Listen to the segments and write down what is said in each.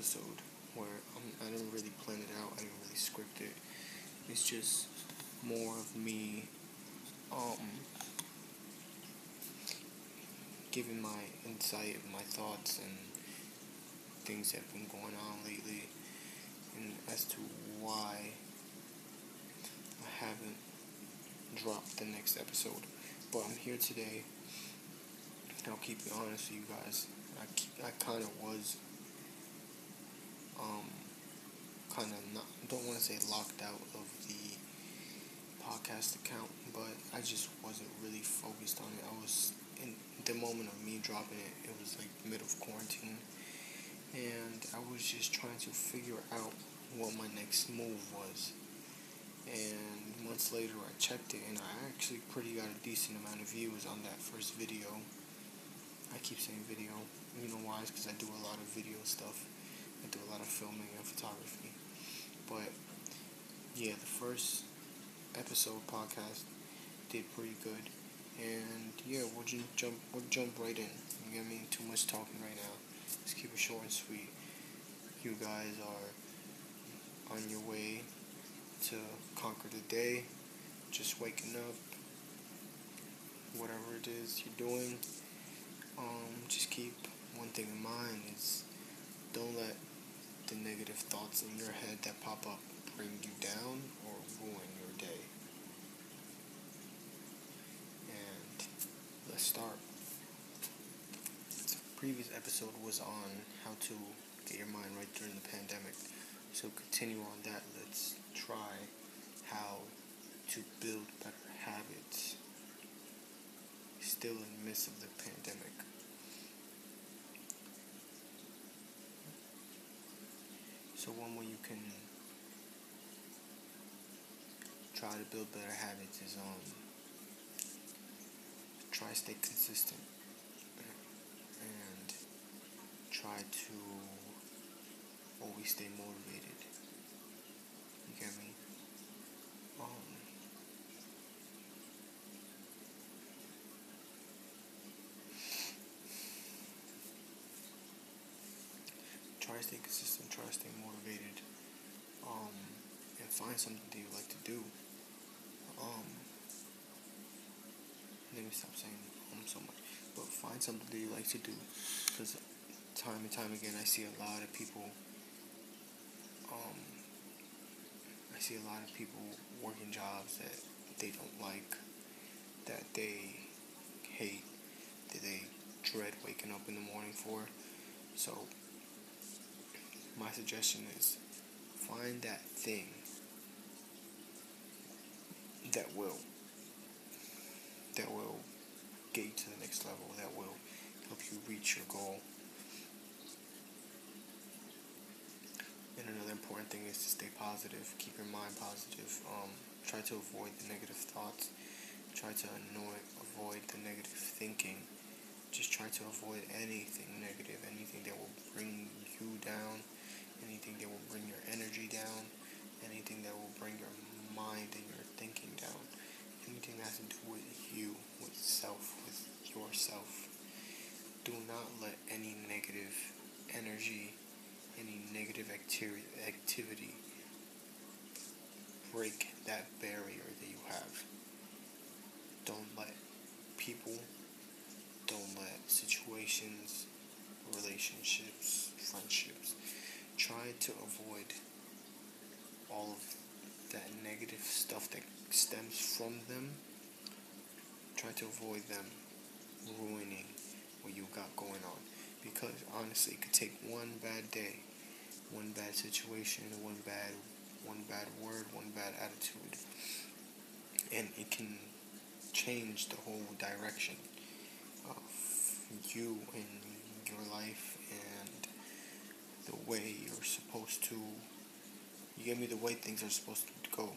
episode where I'm, I didn't really plan it out. I didn't really script it. It's just more of me um, giving my insight, my thoughts, and things that have been going on lately, and as to why I haven't dropped the next episode. But I'm here today. I'll keep it honest with you guys. I, I kind of was um, kind of not, don't want to say locked out of the podcast account, but I just wasn't really focused on it. I was in the moment of me dropping it, it was like mid of quarantine, and I was just trying to figure out what my next move was. And months later, I checked it, and I actually pretty got a decent amount of views on that first video. I keep saying video. You know why? It's because I do a lot of video stuff. A lot of filming and photography. But yeah, the first episode podcast did pretty good. And yeah, we'll just jump we'll jump right in. You get me? Too much talking right now. Let's keep it short and sweet. You guys are on your way to conquer the day, just waking up, whatever it is you're doing. Um, just keep one thing in mind is don't let the negative thoughts in your head that pop up bring you down or ruin your day. And let's start. The previous episode was on how to get your mind right during the pandemic. So continue on that. Let's try how to build better habits still in the midst of the pandemic. So one way you can try to build better habits is um try to stay consistent and try to always stay motivated. You get me? Um try to stay consistent, to stay motivated, um, and find something that you like to do. Um, let me stop saying um so much, but find something that you like to do, because time and time again I see a lot of people. Um, I see a lot of people working jobs that they don't like, that they hate, that they dread waking up in the morning for. So my suggestion is find that thing that will that will get you to the next level that will help you reach your goal. And another important thing is to stay positive keep your mind positive um, try to avoid the negative thoughts try to annoy, avoid the negative thinking. Just try to avoid anything negative anything that will bring you down anything that will bring your energy down, anything that will bring your mind and your thinking down, anything that has to do with you, with self, with yourself. Do not let any negative energy, any negative activity, activity break that barrier that you have. Don't let people, don't let situations, relationships, friendships, try to avoid all of that negative stuff that stems from them. Try to avoid them ruining what you got going on. Because honestly, it could take one bad day, one bad situation, one bad one bad word, one bad attitude, and it can change the whole direction of you and your life way you're supposed to you get me the way things are supposed to go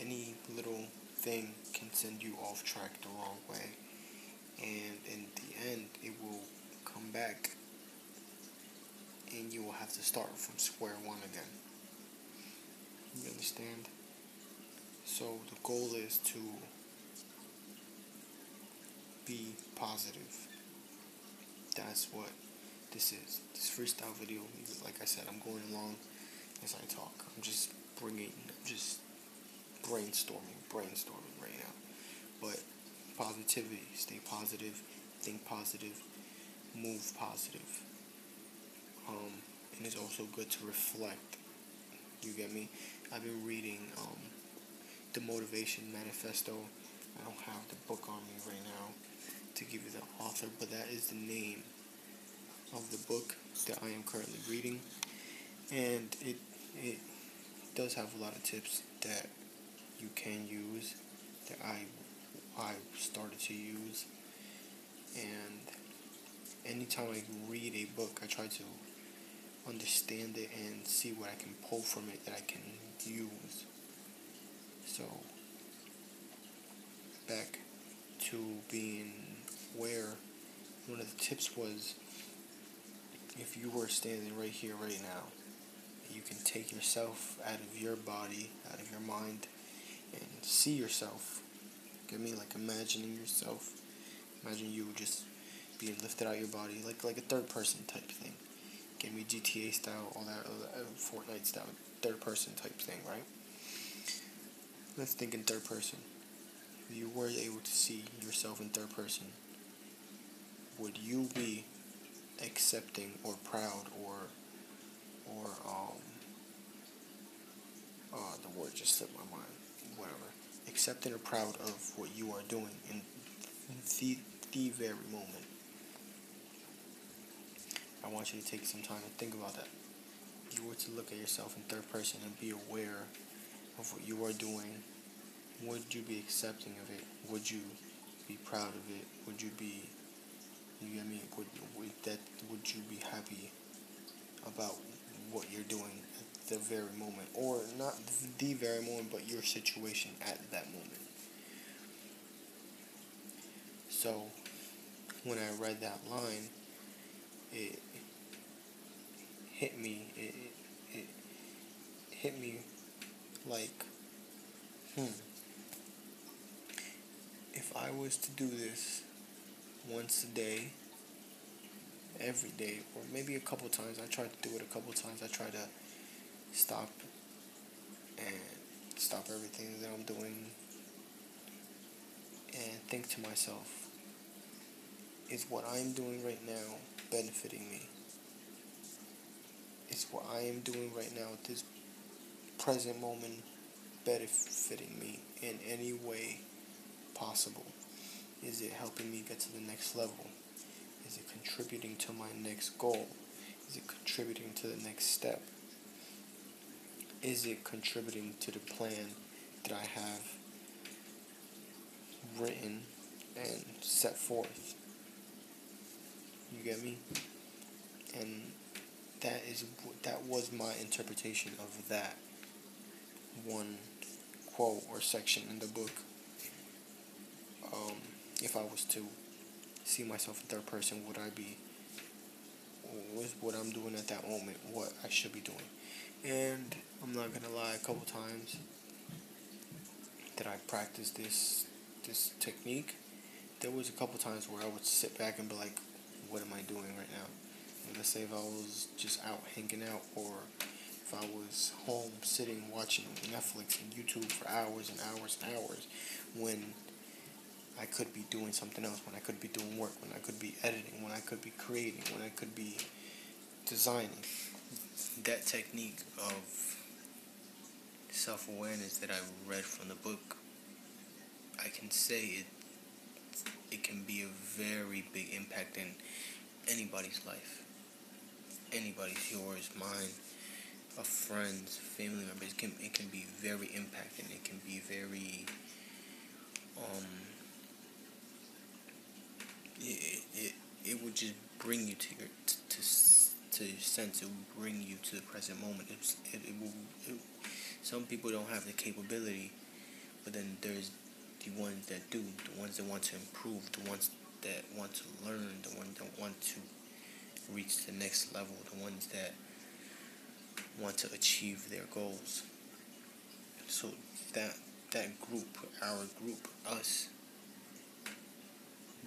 any little thing can send you off track the wrong way. And in the end, it will come back and you will have to start from square one again. You understand? So the goal is to be positive. That's what this is. This freestyle video, like I said, I'm going along as I talk. I'm just bringing, just brainstorming, brainstorming right now. But positivity, stay positive, think positive, move positive. Um, and it's also good to reflect. You get me? I've been reading um, the Motivation Manifesto. I don't have the book on me right now to give you the author, but that is the name of the book that I am currently reading, and it it does have a lot of tips that you can use that I I started to use, and anytime I read a book, I try to understand it and see what I can pull from it that I can use. So back to being where one of the tips was if you were standing right here, right now, you can take yourself out of your body, out of your mind, and see yourself. Get me? Like imagining yourself. Imagine you just being lifted out your body, like like a third person type thing. Get me GTA style, all that, all that uh, Fortnite style, third person type thing, right? Let's think in third person. If you were able to see yourself in third person, would you be accepting or proud or or um uh, the word just slipped my mind. Whatever. Accepting or proud of what you are doing in the the very moment. I want you to take some time to think about that. If you were to look at yourself in third person and be aware of what you are doing would you be accepting of it? Would you be proud of it? Would you be you get me? Would, would that would you be happy about what you're doing at the very moment, or not the very moment, but your situation at that moment? So, when I read that line, it hit me. It, it, it hit me like, hmm. If I was to do this once a day, every day, or maybe a couple times. I try to do it a couple times. I try to stop and stop everything that I'm doing and think to myself, is what I'm doing right now benefiting me? Is what I am doing right now at this present moment benefiting me in any way possible? Is it helping me get to the next level? Is it contributing to my next goal? Is it contributing to the next step? Is it contributing to the plan that I have written and set forth? You get me? And that is that was my interpretation of that one quote or section in the book. Um, if I was to see myself in third person, would I be with what I'm doing at that moment, what I should be doing? And I'm not gonna lie, a couple times that I practiced this this technique, there was a couple times where I would sit back and be like, what am I doing right now? Let's say if I was just out hanging out or if I was home sitting watching Netflix and YouTube for hours and hours and hours when I could be doing something else, when I could be doing work, when I could be editing, when I could be creating, when I could be designing. That technique of self awareness that I read from the book, I can say it it can be a very big impact in anybody's life. Anybody's, yours, mine, a friend's, family members. It can it can be very impacting. It can be very um it, it, it would just bring you to your to, to, your sense. It would bring you to the present moment. It, it, it will. It, some people don't have the capability, but then there's the ones that do, the ones that want to improve, the ones that want to learn, the ones that want to reach the next level, the ones that want to achieve their goals. So that that group, our group, us,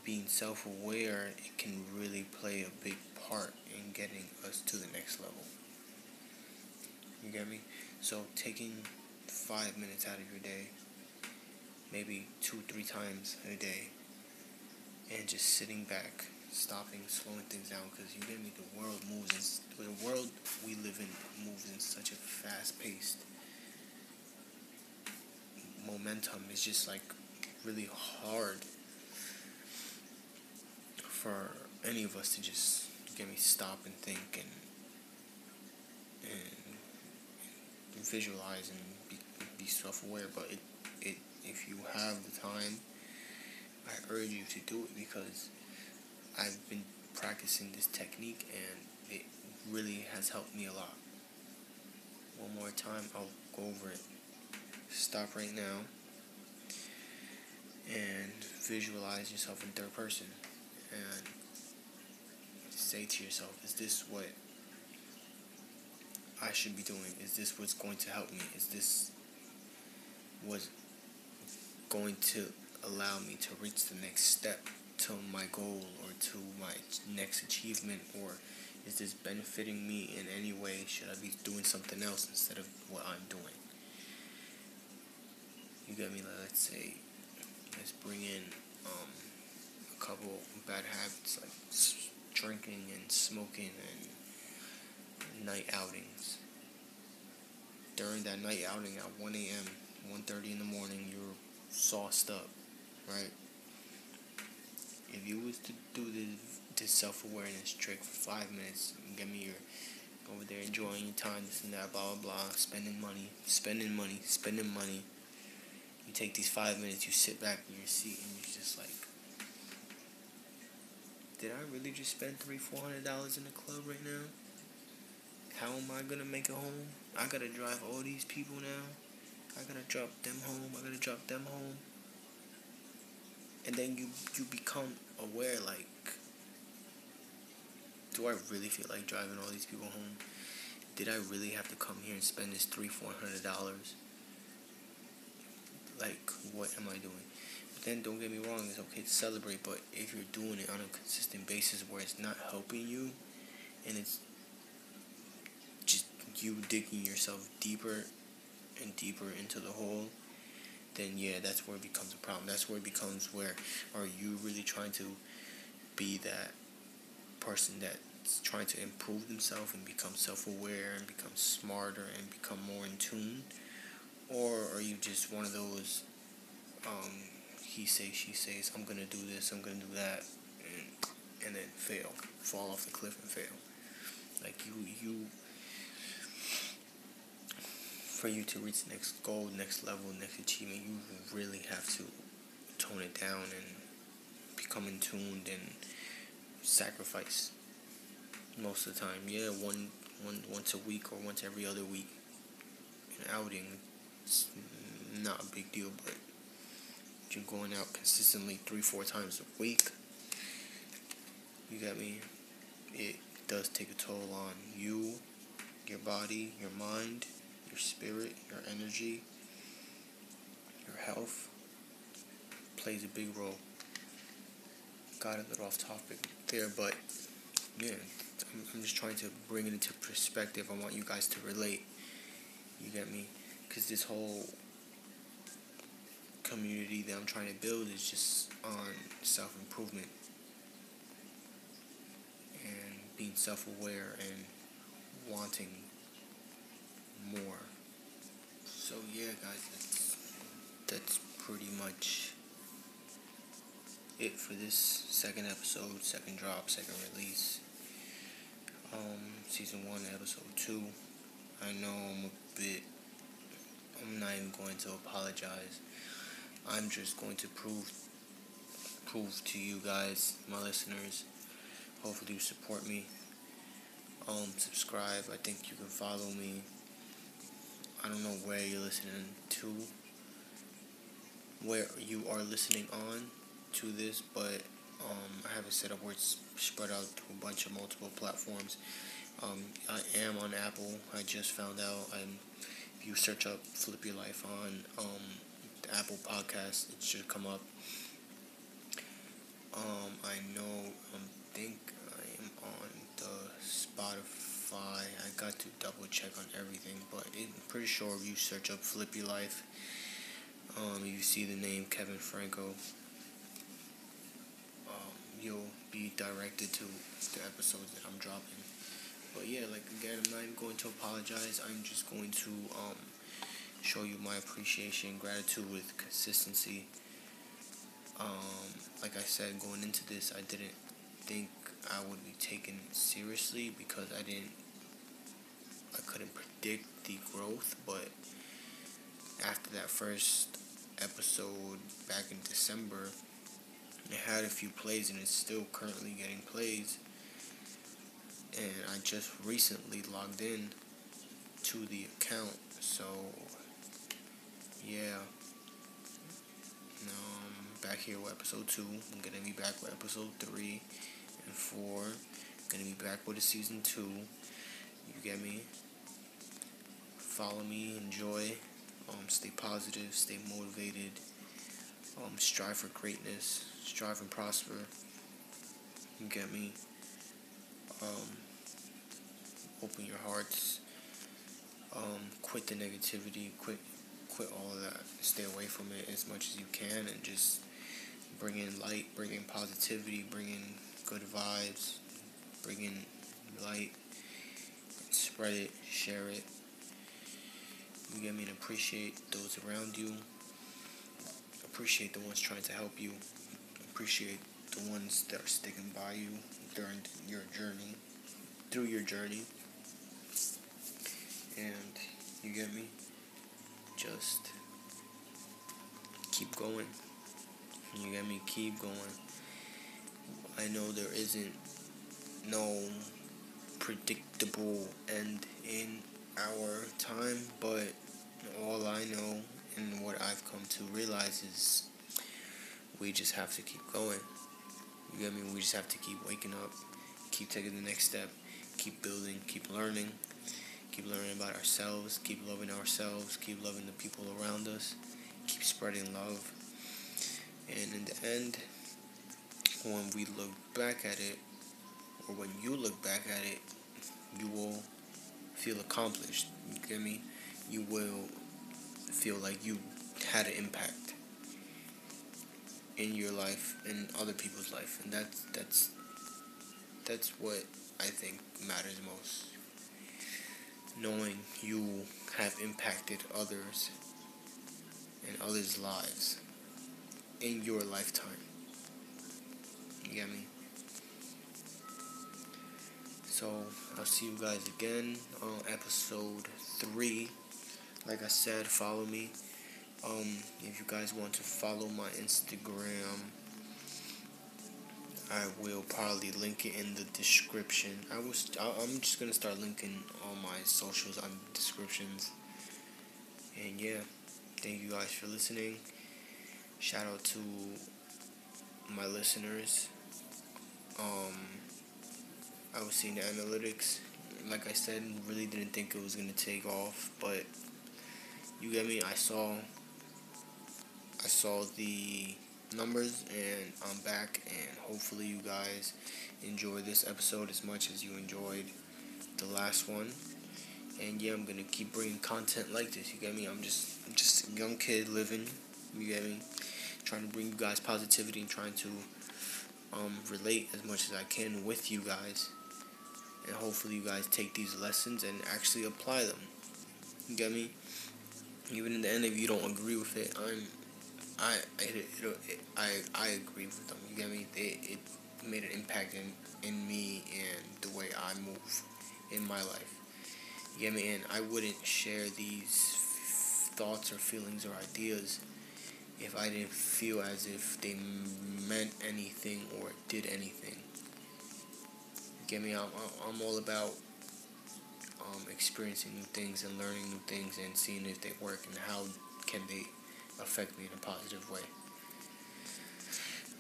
being self-aware, it can really play a big part in getting us to the next level. You get me? So taking five minutes out of your day, maybe two, three times a day, and just sitting back, stopping, slowing things down, because you get me, the world moves, in, the world we live in moves in such a fast-paced momentum. It's just like really hard for any of us to just get me stop and think and and visualize and be, be self-aware. But it, it if you have the time I urge you to do it because I've been practicing this technique and it really has helped me a lot. One more time I'll go over it. Stop right now and visualize yourself in third person and say to yourself, is this what I should be doing? Is this what's going to help me? Is this what's going to allow me to reach the next step to my goal or to my next achievement? Or is this benefiting me in any way? Should I be doing something else instead of what I'm doing? You get me? Let's say, let's bring in um, couple bad habits like drinking and smoking and night outings. During that night outing at 1 a.m., 1.30 in the morning, you're sauced up, right? If you was to do this self-awareness trick for five minutes, get me your over there enjoying your time, this and that, blah, blah, blah, spending money, spending money, spending money. You take these five minutes, you sit back in your seat, and you're just like, did I really just spend three, four hundred dollars in the club right now? How am I gonna make it home? I gotta drive all these people now. I gotta drop them home. I gotta drop them home. And then you you become aware like do I really feel like driving all these people home? Did I really have to come here and spend this three, four hundred dollars? Like, what am I doing? Then don't get me wrong, it's okay to celebrate, but if you're doing it on a consistent basis where it's not helping you and it's just you digging yourself deeper and deeper into the hole, then yeah, that's where it becomes a problem. That's where it becomes where are you really trying to be that person that's trying to improve themselves and become self-aware and become smarter and become more in tune? Or are you just one of those um, he says, she says, I'm gonna do this, I'm gonna do that, and, and then fail, fall off the cliff and fail. Like you, you, for you to reach next goal, next level, next achievement, you really have to tone it down and become in and sacrifice most of the time. Yeah, one, one, once a week or once every other week, an outing, it's not a big deal, but you're going out consistently three, four times a week, you got me? It does take a toll on you, your body, your mind, your spirit, your energy, your health. Plays a big role. Got a little off topic there, but yeah, I'm, I'm just trying to bring it into perspective. I want you guys to relate. You get me? Because this whole community that I'm trying to build is just on self improvement and being self aware and wanting more. So yeah guys that's that's pretty much it for this second episode, second drop, second release. Um, season one, episode two. I know I'm a bit I'm not even going to apologize I'm just going to prove prove to you guys, my listeners. Hopefully you support me. Um, subscribe. I think you can follow me. I don't know where you're listening to. where you are listening on to this, but um, I have it set up where it's spread out to a bunch of multiple platforms. Um, I am on Apple. I just found out. I'm, if you search up "Flip Your Life" on um, Apple Podcast, it should come up. Um, I know. I think I am on the Spotify. I got to double check on everything, but I'm pretty sure if you search up Flip Your Life," um, you see the name Kevin Franco you'll be directed to the episodes that I'm dropping. But yeah, like again, I'm not even going to apologize. I'm just going to um, show you my appreciation, gratitude with consistency. Um, like I said, going into this, I didn't think I would be taken seriously because I didn't, I couldn't predict the growth. But after that first episode back in December, it had a few plays and it's still currently getting plays. And I just recently logged in to the account, so yeah. Now I'm back here with episode two. I'm gonna be back with episode three and four. I'm gonna be back with a season two. You get me? Follow me, enjoy, um, stay positive, stay motivated, um, strive for greatness strive and prosper. You get me? Um, open your hearts. Um, quit the negativity. Quit, quit all of that. Stay away from it as much as you can, and just bring in light, bring in positivity, bring in good vibes, bring in light. Spread it, share it. You get me? And appreciate those around you. Appreciate the ones trying to help you appreciate the ones that are sticking by you during your journey, through your journey. And you get me? Just keep going. You get me? Keep going. I know there isn't no predictable end in our time, but all I know and what I've come to realize is we just have to keep going. You get me? We just have to keep waking up, keep taking the next step, keep building, keep learning, keep learning about ourselves, keep loving ourselves, keep loving the people around us, keep spreading love. And in the end, when we look back at it, or when you look back at it, you will feel accomplished. You get me? You will feel like you had an impact in your life and other people's life and that's that's that's what I think matters most knowing you have impacted others and others' lives in your lifetime. You get me? So I'll see you guys again on episode 3 like I said follow me. Um, if you guys want to follow my Instagram, I will probably link it in the description. I was I'm just gonna start linking all my socials on descriptions. And yeah, thank you guys for listening. Shout out to my listeners. Um, I was seeing the analytics. Like I said, really didn't think it was gonna take off, but you get me. I saw I saw the numbers and I'm back and hopefully you guys enjoy this episode as much as you enjoyed the last one. And yeah, I'm gonna keep bringing content like this. You get me? I'm just I'm just a young kid living. You get me? Trying to bring you guys positivity and trying to um, relate as much as I can with you guys. And hopefully you guys take these lessons and actually apply them. You get me? Even in the end, if you don't agree with it, I'm I it, it, it, I I agree with them. You get me? It, it made an impact in in me and the way I move in my life. You get me? And I wouldn't share these thoughts or feelings or ideas if I didn't feel as if they meant anything or did anything. You get me? I'm I'm all about um, experiencing new things and learning new things and seeing if they work and how can they affect me in a positive way.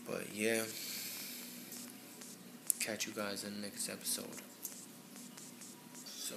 But yeah, catch you guys in the next episode. So.